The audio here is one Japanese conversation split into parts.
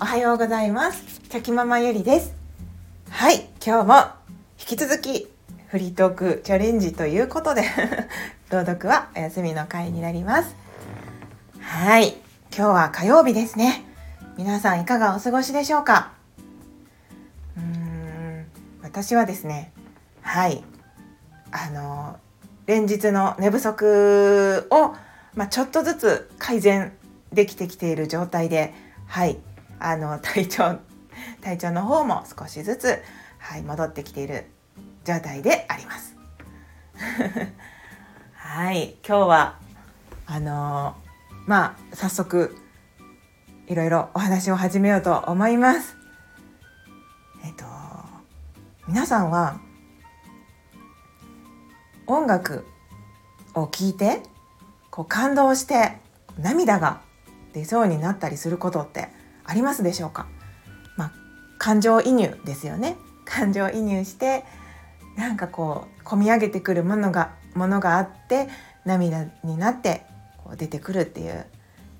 おはようございます。チョキママゆりです。はい今日も引き続きフリートークチャレンジということで 朗読はお休みの回になります。はい今日は火曜日ですね。皆さんいかがお過ごしでしょうか？うーん私はですねはいあの連日の寝不足を、まあ、ちょっとずつ改善できてきている状態ではいあの体調体調の方も少しずつ、はい、戻ってきている状態であります。はい今日はあのまあ早速いろいろお話を始めようと思います。えっと皆さんは音楽を聴いてこう感動して涙が出そうになったりすることってありますでしょうか、まあ、感情移入ですよね。感情移入してなんかこう込み上げてくるものがものがあって涙になってこう出てくるっていう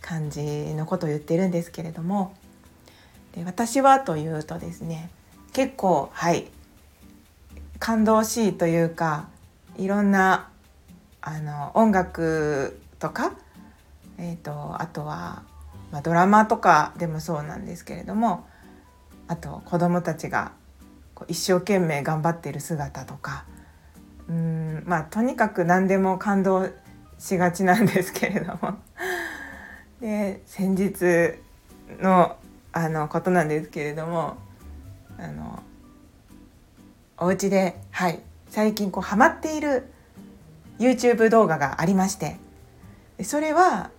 感じのことを言ってるんですけれども。で私はというとですね結構はい感動しいというかいろんなあの音楽とか、えーと、あとは、まあ、ドラマとかでもそうなんですけれどもあと子どもたちが一生懸命頑張っている姿とかうんまあとにかく何でも感動しがちなんですけれども。で先日のあのことなんですけれどもあのお家ではい最近こうハマっている YouTube 動画がありましてそれは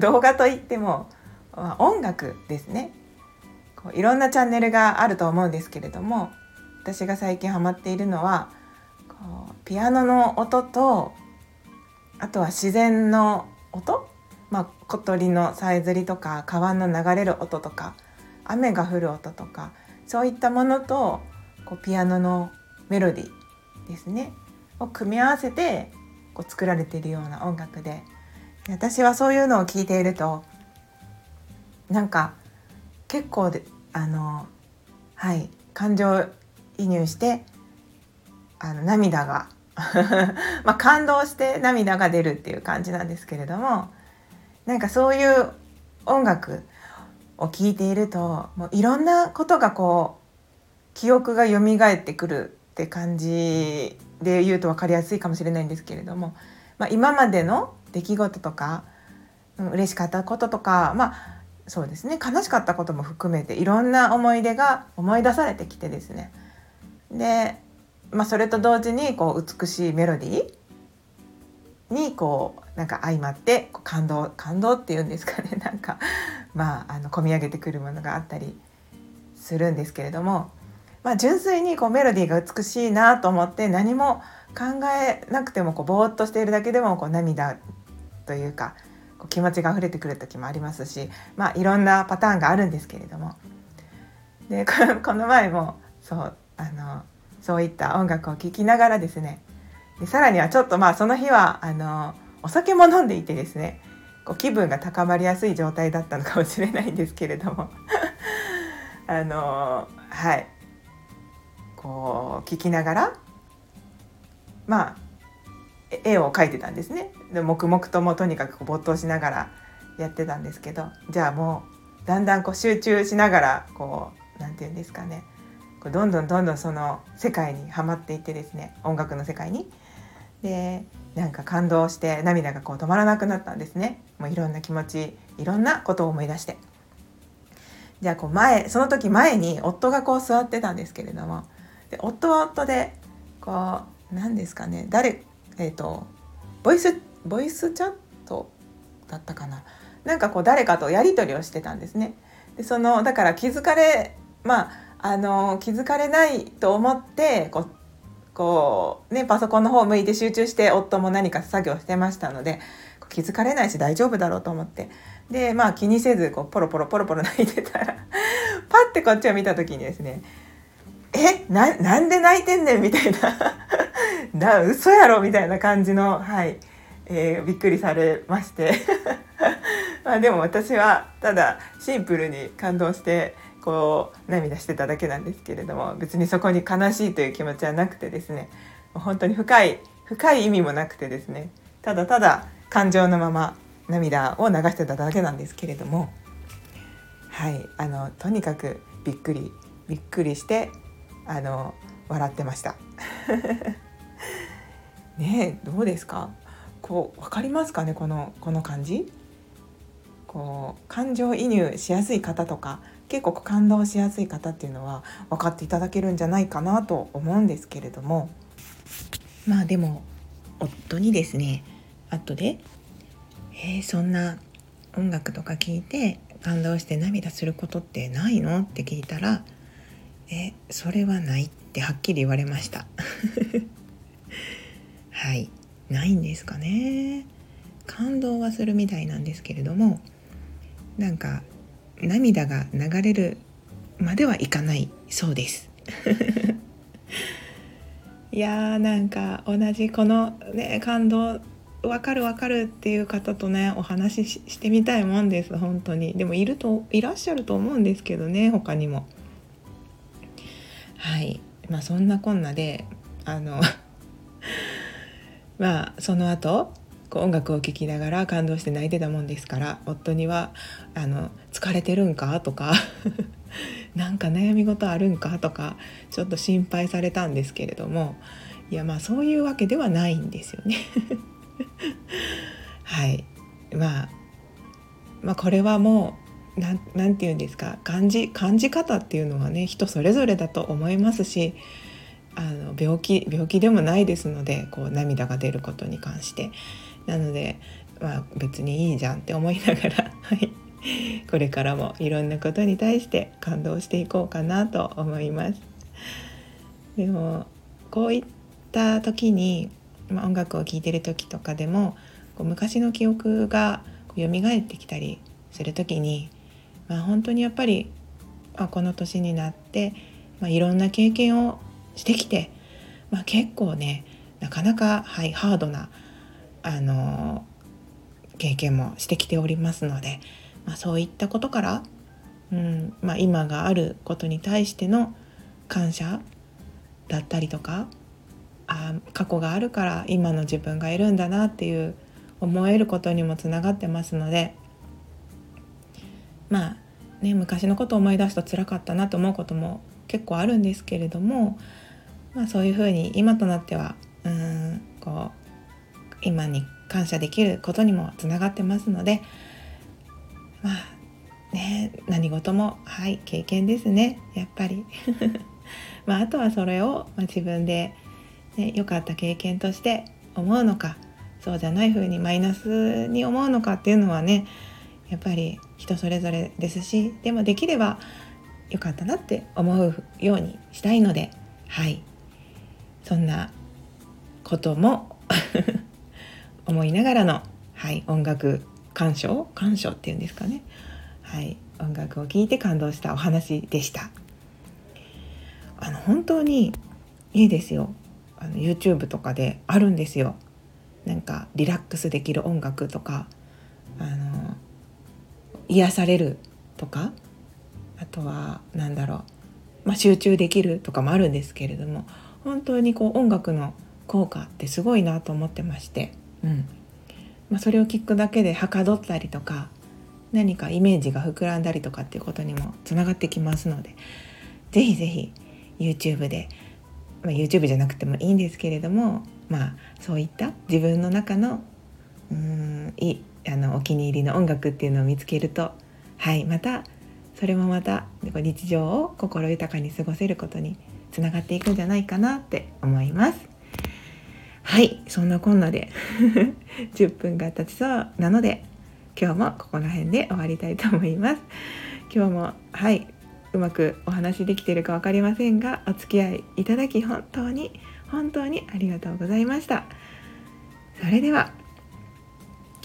動画といっても音楽ですね。こういろんなチャンネルがあると思うんですけれども私が最近ハマっているのはこうピアノの音とあとは自然の音、まあ、小鳥のさえずりとか川の流れる音とか雨が降る音とかそういったものとこうピアノのメロディーですねを組み合わせてこう作られているような音楽で私はそういうのを聞いているとなんか結構であのはい感情移入してあの涙が まあ感動して涙が出るっていう感じなんですけれどもなんかそういう音楽を聴いているともういろんなことがこう記憶が蘇ってくるって感じで言うと分かりやすいかもしれないんですけれども、まあ、今までの出来事とか、嬉しかったこととかまあそうですね。悲しかったことも含めていろんな思い出が思い出されてきてですね。で、まあ、それと同時にこう美しいメロディーにこうなんか相まってこう感動感動っていうんですかね。なんかまああの込み上げてくるものがあったりするんですけれどもまあ、純粋にこうメロディーが美しいなと思って何も考えなくてもこうぼーっとしているだけでもこう涙というかこう気持ちが溢れてくる時もありますし、まあ、いろんなパターンがあるんですけれども。で この前もそうあのそういった音楽を聴きながらですね。でさらにはちょっとまあその日はあのお酒も飲んでいてですねこう気分が高まりやすい状態だったのかもしれないんですけれども。あのはい。こう聞きながらまあ絵を描いてたんですね。で黙々ともとにかく没頭しながらやってたんですけどじゃあもうだんだんこう集中しながらこう何て言うんですかね。こうどんどんどんどんその世界にはまっていってですね。音楽の世界に。でなんか感動して涙がこう止まらなくなったんですね。もういろんな気持ちいろんなことを思い出して。じゃあこう前その時前に夫がこう座ってたんですけれども。で夫は夫でこう何ですかね。誰えっ、ー、とボイスボイスチャットだったかななんかこう誰かとやり取りをしてたんですね。でそのだから気づかれまああの気づかれないと思ってこうこうねパソコンの方向いて集中して夫も何か作業してましたので気づかれないし大丈夫だろうと思ってでまあ気にせずこうポロポロポロポロ泣いてたら パッてこっちを見た時にですねえななんで泣いてんねんみたいな。な嘘やろみたいな感じのはい、えー、びっくりされまして。まあでも私はただシンプルに感動してこう涙してただけなんですけれども別にそこに悲しいという気持ちはなくてですね。本当に深い深い意味もなくてですね。ただただ感情のまま涙を流してただけなんですけれども。はい。あのとにかくびっくりびっくりしてあの笑ってました。ねどうですか？こう分かりますかね？このこの感じ？こう感情移入しやすい方とか結構感動しやすい方っていうのは分かっていただけるんじゃないかなと思うんですけれども。まあでも夫にですね後で「えー、そんな音楽とか聞いて感動して涙することってないの?」って聞いたら「えそれはない」ってはっきり言われました。はい。ないんですかね。感動はするみたいなんですけれどもなんか涙が流れるまではいかないそうです。いやーなんか同じこのね感動わかるわかるっていう方とねお話ししてみたいもんです。本当に。でもいるといらっしゃると思うんですけどね他にも。はい。まあそんなこんなであの まあその後こう音楽を聴きながら感動して泣いてたもんですから夫には「あの疲れてるんか?」とか なんか悩み事あるんか？とかちょっと心配されたんですけれどもいやまあそういうわけではないんですよね。はい、まあ、まあこれはもう何て言うんですか？感じ感じ方っていうのはね人それぞれだと思いますしあの病気病気でもないですのでこう涙が出ることに関して。なので、まあ、別にいいじゃんって思いながら、はい、これからもいろんなことに対して感動していこうかなと思います。でもこういった時に、まあ、音楽を聴いてる時とかでもこう昔の記憶が蘇ってきたりする時に、まあ、本当にやっぱりあこの年になって、まあ、いろんな経験をしてきて、まあ、結構ねなかなか、はい、ハードなあの経験もしてきておりますので、まあ、そういったことから、うんまあ、今があることに対しての感謝だったりとかあ過去があるから今の自分がいるんだなっていう思えることにもつながってますのでまあね昔のことを思い出すと辛かったなと思うことも結構あるんですけれども、まあ、そういうふうに今となってはうんこう今に感謝できることにもつながってますのでまあね何事もはい経験ですね。やっぱり。まあ、あとはそれを、ま自分で良、かった経験として思うのかそうじゃない風にマイナスに思うのかっていうのはねやっぱり人それぞれですしでもできれば良かったなって思うようにしたいのではい。そんなことも 思いながらの、はい、音楽鑑賞鑑賞っていうんですかね、はい、音楽を聴いて感動したお話でした。あの本当にいいですよ。あの YouTube とかであるんですよ。なんかリラックスできる音楽とかあの癒されるとかあとは何だろう、まあ、集中できるとかもあるんですけれども本当にこう音楽の効果ってすごいなと思ってましてうん。まあ、それを聞くだけではかどったりとか何かイメージが膨らんだりとかっていうことにもつながってきますので是非是非 YouTube で、まあ、YouTube じゃなくてもいいんですけれどもまあそういった自分の中のうんいあのお気に入りの音楽っていうのを見つけるとはいまたそれもまた日常を心豊かに過ごせることにつながっていくんじゃないかなって思います。はいそんなこんなで 10分が経ちそうなので今日もここら辺で終わりたいと思います今日もはいうまくお話できてるか分かりませんがお付き合いいただき本当に本当にありがとうございましたそれでは